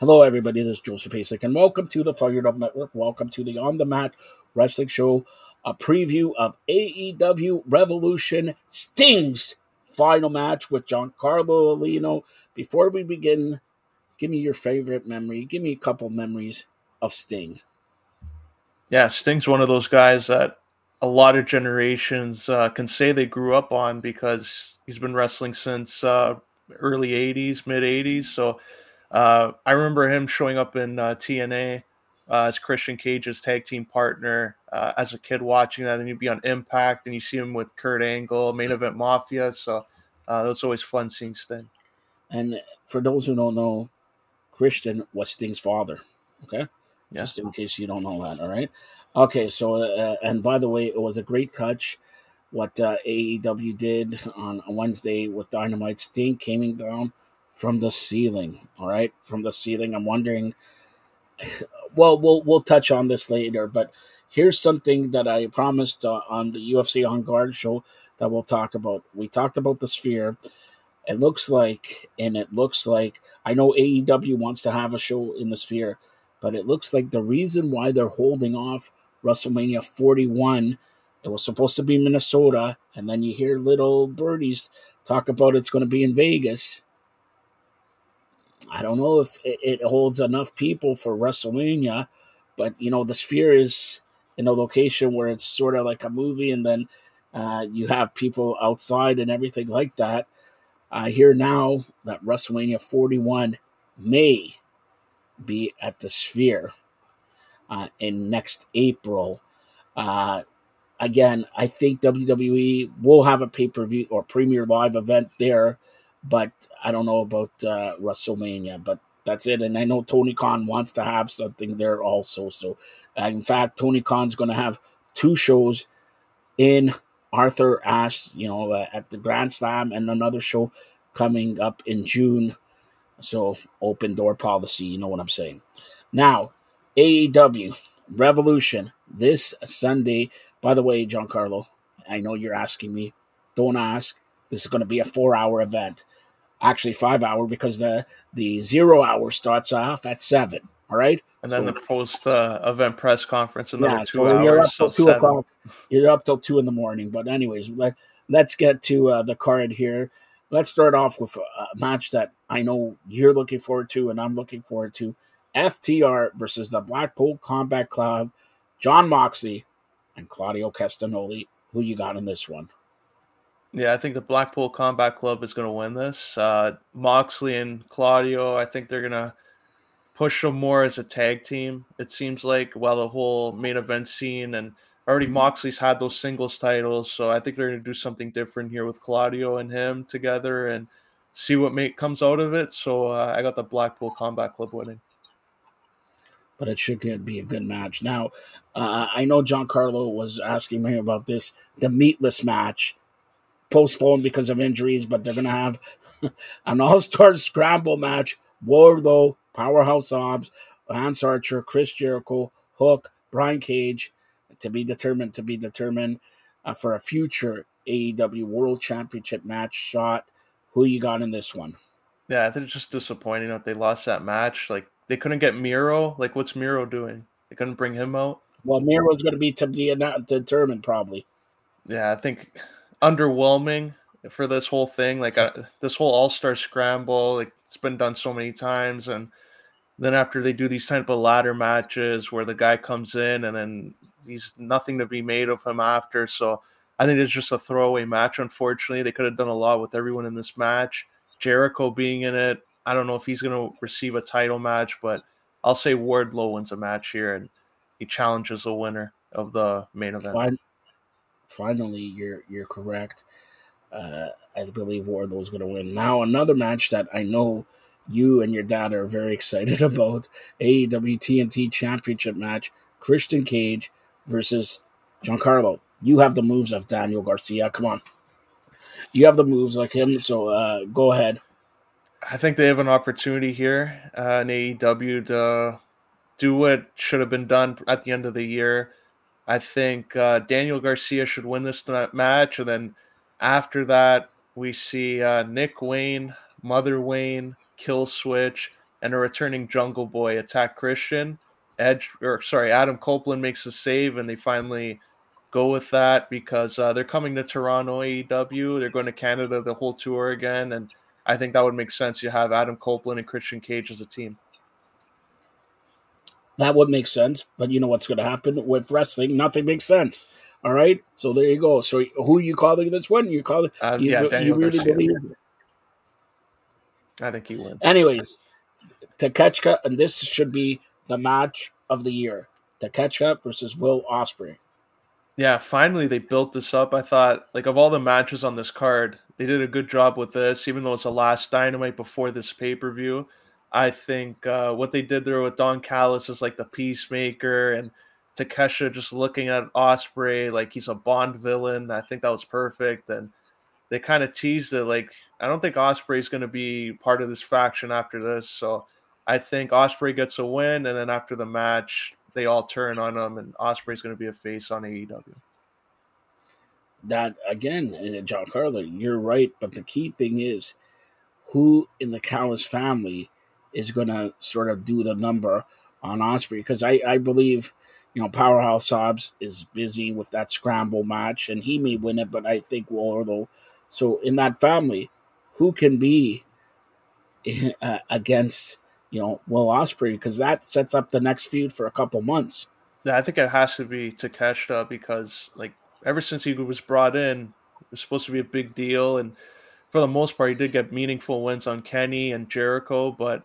Hello, everybody. This is Joseph Pasek, and welcome to the Fired Up Network. Welcome to the On the Mat Wrestling Show, a preview of AEW Revolution Sting's final match with Giancarlo Aulino. Before we begin, give me your favorite memory. Give me a couple memories of Sting. Yeah, Sting's one of those guys that a lot of generations uh, can say they grew up on because he's been wrestling since uh, early 80s, mid 80s. So uh, I remember him showing up in uh, TNA uh, as Christian Cage's tag team partner uh, as a kid watching that. And you'd be on Impact and you see him with Kurt Angle, Main Event Mafia. So uh, was always fun seeing Sting. And for those who don't know, Christian was Sting's father. Okay. Yes. Just in case you don't know that. All right. Okay. So, uh, and by the way, it was a great touch what uh, AEW did on Wednesday with Dynamite. Sting came down from the ceiling. All right, from the ceiling. I'm wondering. Well, we'll we'll touch on this later, but here's something that I promised uh, on the UFC on Guard show that we'll talk about. We talked about the Sphere. It looks like, and it looks like I know AEW wants to have a show in the Sphere, but it looks like the reason why they're holding off WrestleMania 41. It was supposed to be Minnesota, and then you hear little birdies talk about it's going to be in Vegas I don't know if it, holds enough people for WrestleMania, but you know the Sphere is in a location where it's sort of like a movie, and then uh, you have people outside and everything like that. I hear now that WrestleMania 41 may be at the Sphere uh, in next April. Uh, again, I think WWE will have a pay per view or premiere live event there but I don't know about uh, WrestleMania. But that's it. And I know Tony Khan wants to have something there also. So, uh, in fact, Tony Khan's going to have two shows in Arthur Ashe, you know, uh, at the Grand Slam, and another show coming up in June. So, open door policy, you know what I'm saying. Now, AEW Revolution this Sunday. By the way, Giancarlo, I know you're asking me. Don't ask. This is going to be a four hour event. Actually, five hour because the the zero hour starts off at seven. All right. And then so, the post uh, event press conference another yeah, two so hours. You're up till so two o'clock. You're up till two in the morning. But anyways, let, let's get to uh, the card here. Let's start off with a match that I know you're looking forward to, and I'm looking forward to. FTR versus the Blackpool Combat Club, Jon Moxley and Claudio Castagnoli. Who you got in this one? Yeah, I think the Blackpool Combat Club is going to win this. Uh, Moxley and Claudio, I think they're going to push them more as a tag team. It seems like while the whole main event scene and already Moxley's had those singles titles, so I think they're going to do something different here with Claudio and him together and see what make comes out of it. So uh, I got the Blackpool Combat Club winning. But it should be a good match. Now, uh, I know Giancarlo was asking me about this the meatless match postponed because of injuries, but they're going to have an all star scramble match. Wardlow, Powerhouse Hobbs, Lance Archer, Chris Jericho, Hook, Brian Cage to be determined to be determined uh, for a future AEW World Championship match shot. Who you got in this one? Yeah, I think it's just disappointing that they lost that match. Like they couldn't get Miro. Like what's Miro doing? They couldn't bring him out. Well, Miro's going to be to be determined probably. Yeah, I think underwhelming for this whole thing. Like uh, this whole All Star Scramble, like it's been done so many times, and then after they do these type of ladder matches where the guy comes in and then he's nothing to be made of him after. So I think it's just a throwaway match. Unfortunately, they could have done a lot with everyone in this match. Jericho being in it, I don't know if he's going to receive a title match, but I'll say Wardlow wins a match here and he challenges the winner of the main event. Fine finally, you're you're correct. Uh, I believe Wardlow's going to win. Now, another match that I know you and your dad are very excited about AEW TNT Championship match Christian Cage versus Giancarlo. You have the moves of Daniel Garcia. Come on. You have the moves like him, so uh, go ahead. I think they have an opportunity here uh, in AEW to do what should have been done at the end of the year I think uh, Daniel Garcia should win this match, and then after that, we see uh, Nick Wayne, Mother Wayne, Kill Switch, and a returning Jungle Boy attack Christian. Edge or sorry, Adam Copeland makes a save, and they finally go with that because uh, they're coming to Toronto AEW. They're going to Canada the whole tour again, and I think that would make sense. You have Adam Copeland and Christian Cage as a team. That would make sense, but you know what's going to happen with wrestling? Nothing makes sense. All right, so there you go. So who are you calling this one? You call it? Uh, you, yeah, you really Garcia. believe? I think he wins. Anyways, Takeshita, and this should be the match of the year: Takeshita versus Will Ospreay. Yeah, finally they built this up. I thought, like, of all the matches on this card, they did a good job with this, even though it's the last dynamite before this pay per view. I think uh, what they did there with Don Callis is like the peacemaker and Takeshita just looking at Ospreay like he's a Bond villain. I think that was perfect. And they kind of teased it like, I don't think Ospreay's going to be part of this faction after this. So I think Ospreay gets a win. And then after the match, they all turn on him, and Ospreay's going to be a face on AEW. That again, Giancarlo, you're right. But the key thing is who in the Callis family is going to sort of do the number on Ospreay because I, I believe you know Powerhouse Hobbs is busy with that scramble match and he may win it, but I think Wardlow. So in that family, who can be uh, against you know Will Ospreay because that sets up the next feud for a couple months. Yeah, I think it has to be Takeshita because like ever since he was brought in, it was supposed to be a big deal, and for the most part, he did get meaningful wins on Kenny and Jericho, but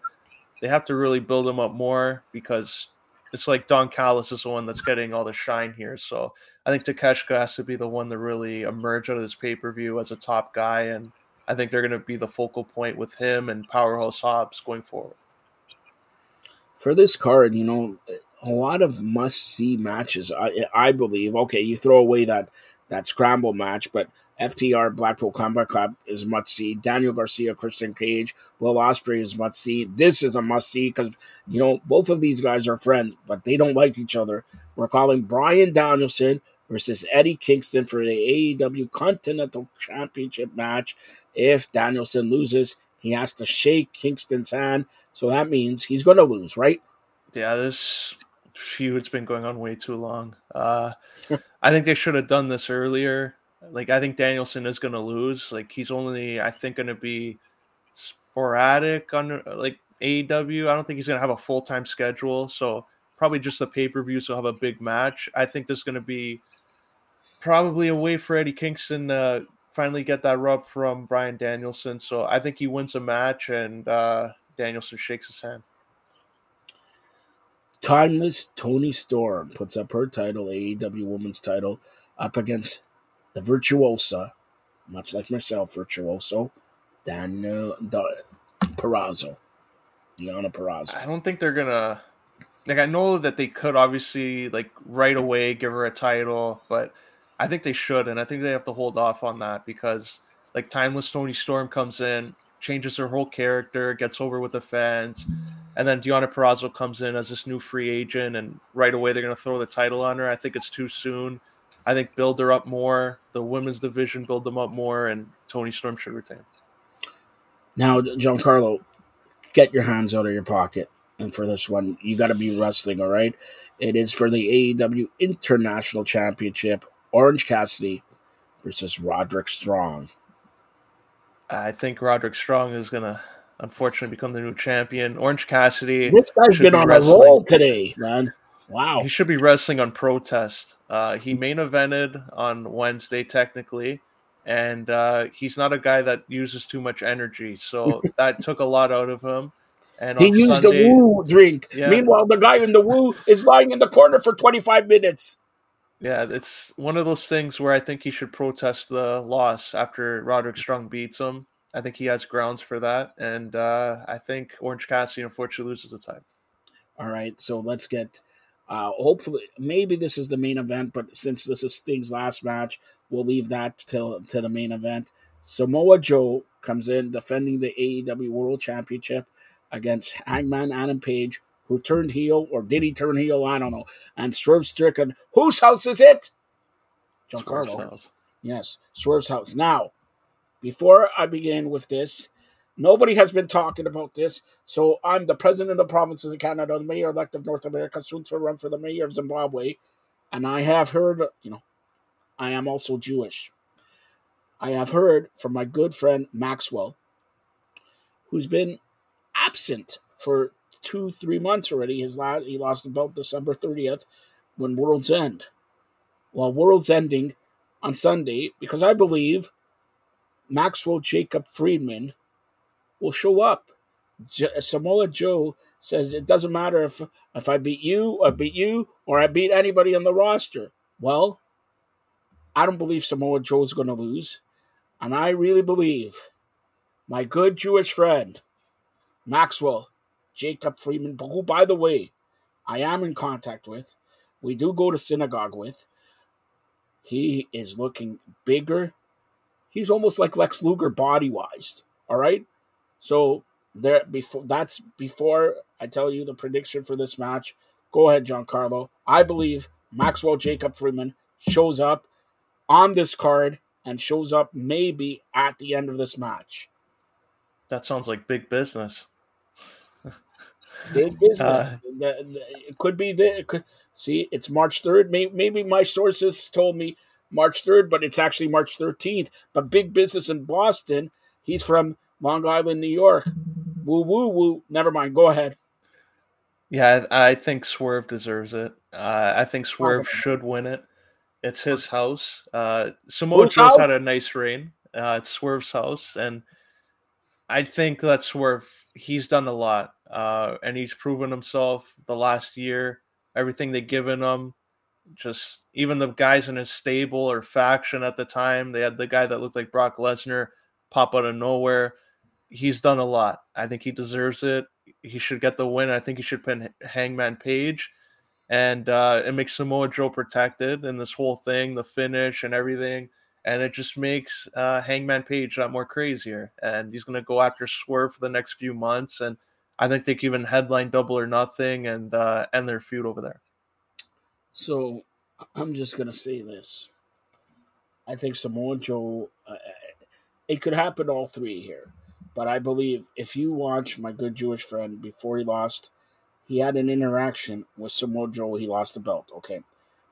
they have to really build him up more because it's like Don Callis is the one that's getting all the shine here. So I think Takeshita has to be the one to really emerge out of this pay per view as a top guy, and I think they're going to be the focal point with him and Powerhouse Hobbs going forward. For this card, you know, a lot of must see matches. I I believe. Okay, you throw away that that scramble match, but FTR Blackpool Combat Club is must see. Daniel Garcia, Christian Cage, Will Ospreay is must see. This is a must see because you know both of these guys are friends, but they don't like each other. We're calling Bryan Danielson versus Eddie Kingston for the AEW Continental Championship match. If Danielson loses, he has to shake Kingston's hand, so that means he's going to lose, right? Yeah, this feud's been going on way too long. Uh, I think they should have done this earlier. Like, I think Danielson is going to lose. Like, he's only, I think, going to be sporadic on like AEW. I don't think he's going to have a full time schedule. So probably just the pay per view. So have a big match. I think there's going to be probably a way for Eddie Kingston to finally get that rub from Bryan Danielson. So I think he wins a match and uh, Danielson shakes his hand. Timeless Toni Storm puts up her title, AEW Women's title, up against the Virtuosa, much like myself, Virtuoso, Daniel da, Purrazzo, Deonna Purrazzo. I don't think they're gonna. Like I know that they could obviously like right away give her a title, but I think they should, and I think they have to hold off on that because like Timeless Toni Storm comes in, changes her whole character, gets over with the fans, and then Deonna Purrazzo comes in as this new free agent, and right away they're gonna throw the title on her. I think it's too soon. I think build her up more. The women's division build them up more, and Toni Storm should retain. Now, Giancarlo, get your hands out of your pocket. And for this one, you got to be wrestling, all right? It is for the AEW International Championship. Orange Cassidy versus Roderick Strong. I think Roderick Strong is gonna unfortunately become the new champion. Orange Cassidy. This guy's been on wrestling- a roll today, man. Wow. He should be wrestling on protest. Uh, he main evented on Wednesday, technically, and uh, he's not a guy that uses too much energy, so that took a lot out of him. And He used Sunday, the woo drink. Yeah. Meanwhile, the guy in the woo is lying in the corner for 25 minutes. yeah, it's one of those things where I think he should protest the loss after Roderick Strong beats him. I think he has grounds for that, and uh, I think Orange Cassidy unfortunately loses the title. All right, so let's get. Uh, hopefully, maybe this is the main event, but since this is Sting's last match, we'll leave that till to the main event. Samoa Joe comes in defending the AEW World Championship against Hangman Adam Page, who turned heel, or did he turn heel? I don't know. And Swerve Strickland. Whose house is it? John Styles. Yes, Swerve's house. Now, before I begin with this, Nobody has been talking about this. So I'm the president of the provinces of Canada, the mayor elect of North America, soon to run for the mayor of Zimbabwe. And I have heard, you know, I am also Jewish. I have heard from my good friend Maxwell, who's been absent for two, three months already. His last, he lost the belt December 30th when World's End. Well, World's ending on Sunday because I believe Maxwell Jacob Friedman will show up. J- Samoa Joe says it doesn't matter if if I beat you, I beat you, or I beat anybody on the roster. Well, I don't believe Samoa Joe's going to lose, and I really believe my good Jewish friend Maxwell Jacob Friedman, who, by the way, I am in contact with, we do go to synagogue with. He is looking bigger. He's almost like Lex Luger body wise. All right. So there before that's before I tell you the prediction for this match. Go ahead, Giancarlo. I believe Maxwell Jacob Friedman shows up on this card and shows up maybe at the end of this match. That sounds like big business. big business. Uh, the, the, it could be the it could, see. It's March third. Maybe, maybe my sources told me March third, but it's actually March thirteenth. But big business in Boston. He's from Long Island, New York. Woo woo woo. Never mind. Go ahead. Yeah, I, I think Swerve deserves it. Uh, I think Swerve should win it. It's his house. Uh, Samoa Joe's had a nice reign. Uh, it's Swerve's house, and I think that Swerve he's done a lot, uh, and he's proven himself the last year. Everything they've given him, just even the guys in his stable or faction at the time, they had the guy that looked like Brock Lesnar pop out of nowhere. He's done a lot. I think he deserves it. He should get the win. I think he should pin Hangman Page, and uh, it makes Samoa Joe protected in this whole thing, the finish and everything and it just makes uh, Hangman Page that more crazier. And he's going to go after Swerve for the next few months, and I think they can even headline Double or Nothing and uh, end their feud over there. So I'm just going to say this: I think Samoa Joe. Uh, it could happen all three here, but I believe if you watch my good Jewish friend before he lost, he had an interaction with Samoa Joe. He lost the belt, okay,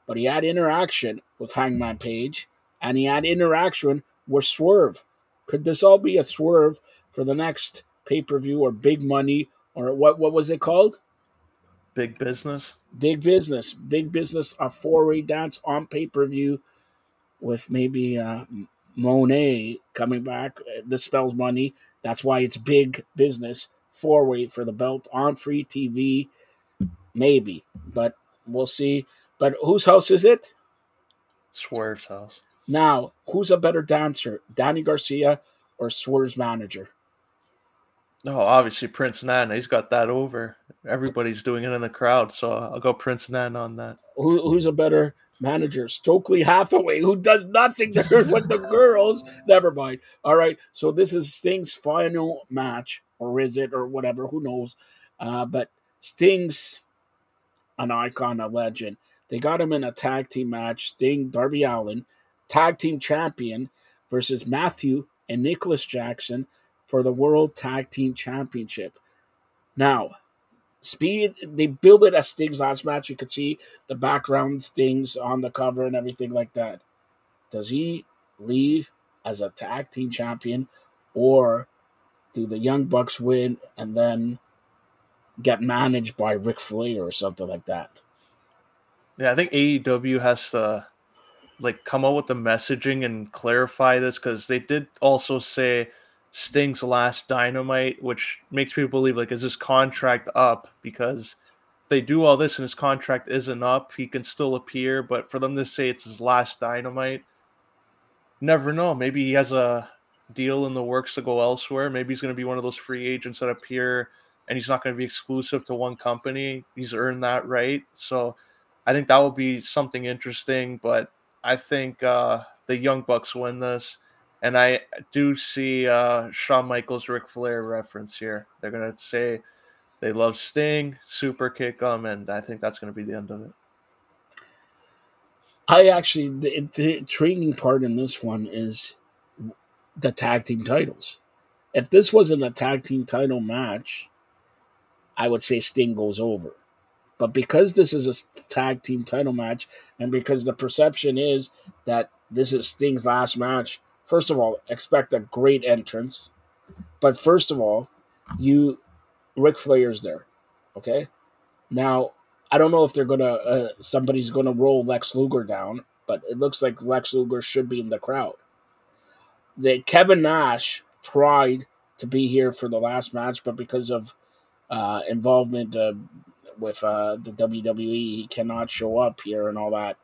but he had interaction with Hangman Page and he had interaction with Swerve. Could this all be a swerve for the next pay per view or big money or what? What was it called? Big business. Big business. Big business. A four way dance on pay per view with maybe uh, Moné coming back. This spells money. That's why it's big business. Four way for the belt on free TV. Maybe, but we'll see. But whose house is it? Swerve's house. Now, who's a better dancer, Danny Garcia or Swerve's manager? No, oh, obviously Prince Nana. He's got that over. Everybody's doing it in the crowd, so I'll go Prince Nana on that. Who, who's a better manager, Stokely Hathaway, who does nothing there with the girls? Never mind. All right, so this is Sting's final match, or is it, or whatever? Who knows? Uh, but Sting's an icon, a legend. They got him in a tag team match. Sting, Darby Allin, tag team champion versus Matthew and Nicholas Jackson for the World Tag Team Championship. Now, Speed, they build it as Sting's last match. You could see the background Stings on the cover and everything like that. Does he leave as a tag team champion or do the Young Bucks win and then get managed by Ric Flair or something like that? Yeah, I think AEW has to like come out with the messaging and clarify this because they did also say Sting's last dynamite, which makes people believe like is his contract up because if they do all this and his contract isn't up, he can still appear. But for them to say it's his last dynamite, never know. Maybe he has a deal in the works to go elsewhere. Maybe he's going to be one of those free agents that appear and he's not going to be exclusive to one company. He's earned that right. So I think that would be something interesting. But I think uh, the Young Bucks win this, and I do see uh, Shawn Michaels Ric Flair reference here. They're gonna say they love Sting, super kick him, and I think that's gonna be the end of it. I actually the, the intriguing part in this one is the tag team titles. If this wasn't a tag team title match, I would say Sting goes over. But because this is a tag team title match, and because the perception is that this is Sting's last match, first of all, expect a great entrance. But first of all, you Ric Flair's there, okay? Now I don't know if they're gonna uh, somebody's gonna roll Lex Luger down, but it looks like Lex Luger should be in the crowd. The Kevin Nash tried to be here for the last match, but because of uh, involvement uh, with uh, the WWE, he cannot show up here and all that.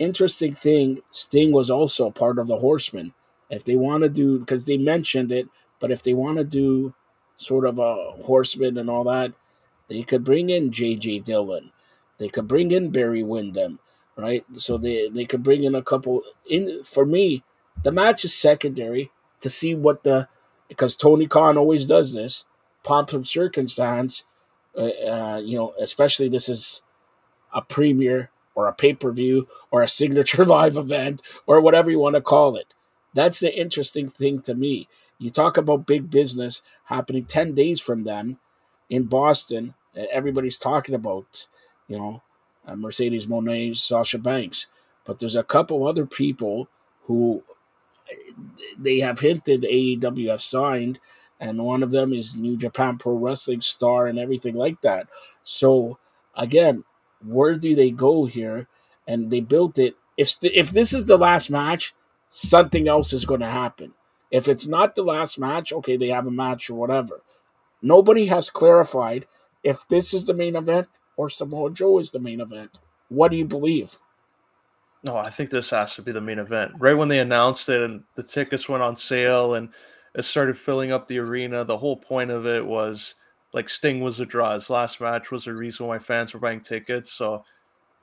Interesting thing, Sting was also part of the Horsemen. If they want to do, because they mentioned it, but if they want to do sort of a Horseman and all that, they could bring in J.J. Dillon. They could bring in Barry Windham, right? So they, they could bring in a couple. In For me, the match is secondary to see what the because Tony Khan always does this, pomp of circumstance. Uh, uh, you know, especially this is a premiere or a pay per view or a signature live event or whatever you want to call it. That's the interesting thing to me. You talk about big business happening 10 days from then in Boston. Everybody's talking about, you know, uh, Mercedes Moné, Sasha Banks. But there's a couple other people who they have hinted AEW have signed, and one of them is New Japan Pro Wrestling star and everything like that. So again, where do they go here? And they built it. If if this is the last match, something else is going to happen. If it's not the last match, okay, they have a match or whatever. Nobody has clarified if this is the main event or Samoa Joe is the main event. What do you believe? No, I think this has to be the main event. Right when they announced it and the tickets went on sale and it started filling up the arena, the whole point of it was like Sting was a draw. His last match was the reason why fans were buying tickets. So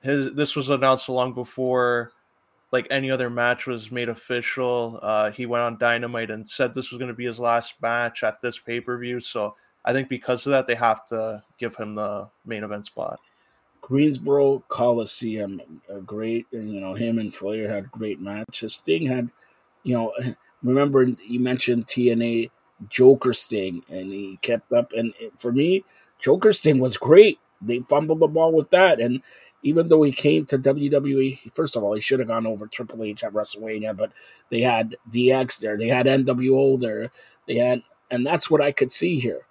his this was announced long before like any other match was made official. Uh, he went on Dynamite and said this was going to be his last match at this pay per view. So I think because of that, they have to give him the main event spot. Greensboro Coliseum, a great, you know, him and Flair had great matches. Sting had, you know, remember you mentioned TNA Joker Sting, and he kept up. And for me, Joker Sting was great. They fumbled the ball with that, and even though he came to WWE, first of all, he should have gone over Triple H at WrestleMania, but they had DX there, they had NWO there, they had, and that's what I could see here.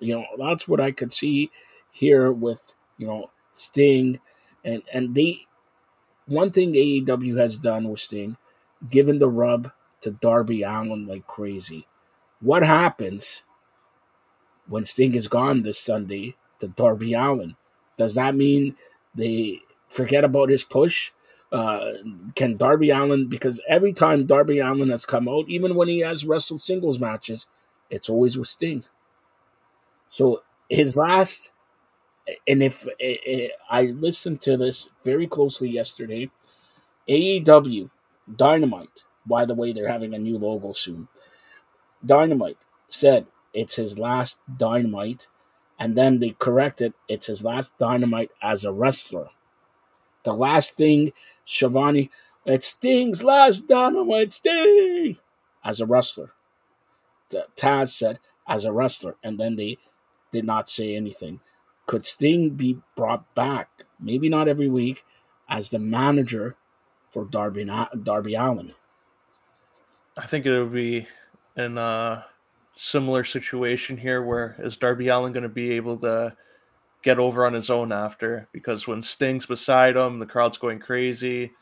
You know, that's what I could see here with you know Sting, and and they one thing AEW has done with Sting, given the rub to Darby Allin like crazy. What happens when Sting is gone this Sunday to Darby Allin? Does that mean they forget about his push? Uh, can Darby Allin, because every time Darby Allin has come out, even when he has wrestled singles matches, it's always with Sting. So his last and if eh, eh, I listened to this very closely yesterday, AEW Dynamite. By the way, they're having a new logo soon. Dynamite said it's his last Dynamite, and then they corrected it's his last Dynamite as a wrestler. The last thing, Shivani, it's Sting's last Dynamite, Sting, as a wrestler. The Taz said as a wrestler, and then they did not say anything. Could Sting be brought back, maybe not every week, as the manager for Darby Darby Allin? I think it would be in a similar situation here where is Darby Allin going to be able to get over on his own after? Because when Sting's beside him, the crowd's going crazy.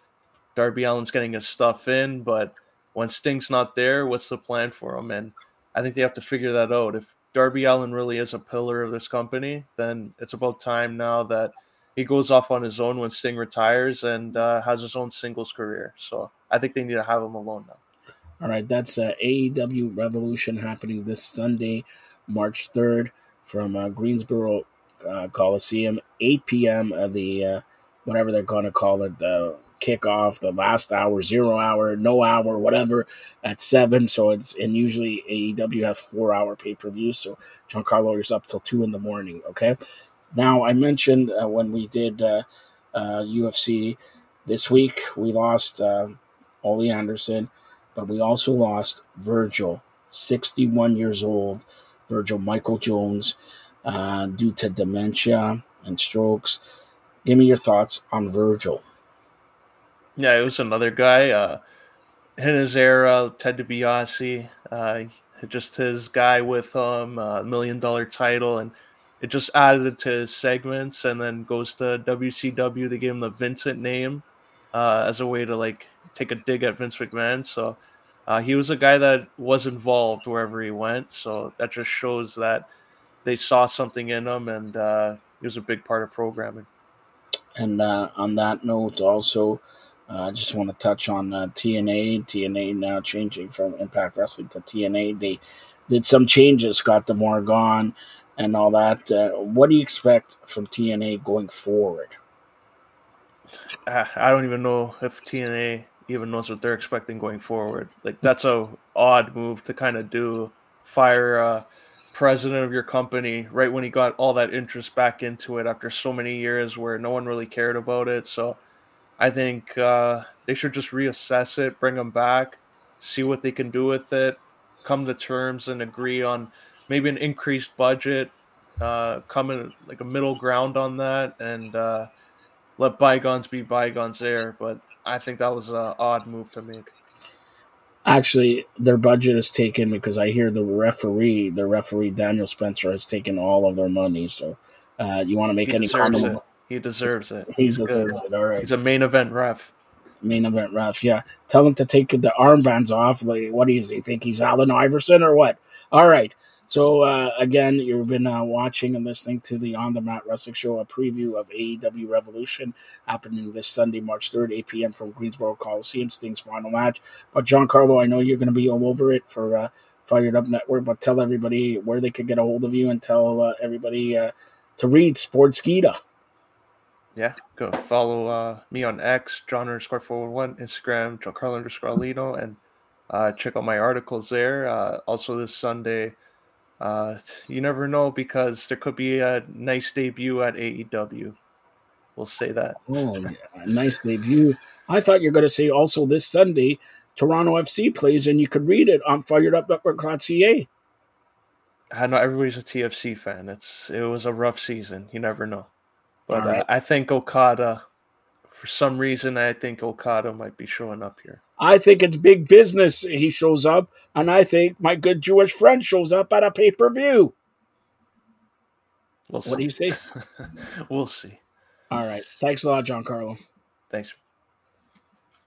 Darby Allin's getting his stuff in, but when Sting's not there, what's the plan for him? And I think they have to figure that out. If Darby Allin really is a pillar of this company, then it's about time now that he goes off on his own when Sting retires and uh, has his own singles career. So I think they need to have him alone now. All right, that's uh, AEW Revolution happening this Sunday, March 3rd from uh, Greensboro uh, Coliseum, 8 p.m. Uh, the uh, whatever they're going to call it, the kickoff, the last hour, zero hour, no hour, whatever, at seven. So it's and usually AEW has four hour pay per view. So Giancarlo is up till two in the morning. Okay. Now I mentioned uh, when we did uh, uh, UFC this week, we lost uh, Ole Anderson, but we also lost Virgil 61 years old, Virgil Michael Jones, uh, due to dementia and strokes. Give me your thoughts on Virgil. Yeah, it was another guy. Uh, in his era, Ted DiBiase, uh, just his guy with um, a million dollar title, and it just added to his segments. And then goes to WCW. They gave him the Vincent name uh, as a way to like take a dig at Vince McMahon. So uh, he was a guy that was involved wherever he went. So that just shows that they saw something in him, and uh, he was a big part of programming. And uh, on that note, also, uh, I just want to touch on uh, TNA. TNA now changing from Impact Wrestling to TNA. They did some changes. Scott D'Amore gone and all that. What do you expect from TNA going forward? Uh, I don't even know if TNA even knows what they're expecting going forward. Like that's a odd move to kind of do. Fire a president of your company right when he got all that interest back into it after so many years where no one really cared about it. So I think uh, they should just reassess it, bring them back, see what they can do with it, come to terms and agree on maybe an increased budget, uh, come in like a middle ground on that, and uh, let bygones be bygones there. But I think that was an odd move to make. Actually, their budget is taken because I hear the referee, the referee Daniel Spencer, has taken all of their money. So, uh, you want to make he any comment? comment? He deserves it. He He's deserves good. it. All right. He's a main event ref. Main event ref. Yeah. Tell him to take the armbands off. Like, what does he think? He's Allen Iverson or what? All right. So uh, again, you've been uh, watching and listening to the On the Mat Wrestling Show, a preview of AEW Revolution happening this Sunday, March 3rd, 8 p.m. from Greensboro Coliseum, Sting's final match. But Giancarlo, I know you're going to be all over it for uh, Fired Up Network, but tell everybody where they could get a hold of you and tell uh, everybody uh, to read Sportskeeda. Yeah, go follow uh, me on X, John underscore 411, Instagram, Giancarlo underscore Aulino, and check out my articles there. Also, this Sunday, uh, you never know because there could be a nice debut at AEW. We'll say that. Oh, yeah. nice debut. I thought you're going to say also this Sunday, Toronto FC plays, and you could read it on fired firedupnetwork.ca. I know everybody's a TFC fan. It's it was a rough season. You never know, but right. uh, I think Okada, for some reason, I think Okada might be showing up here. I think it's big business he shows up, and I think my good Jewish friend shows up at a pay per view. We'll see. What do you say? we'll see. All right. Thanks a lot, Giancarlo. Thanks.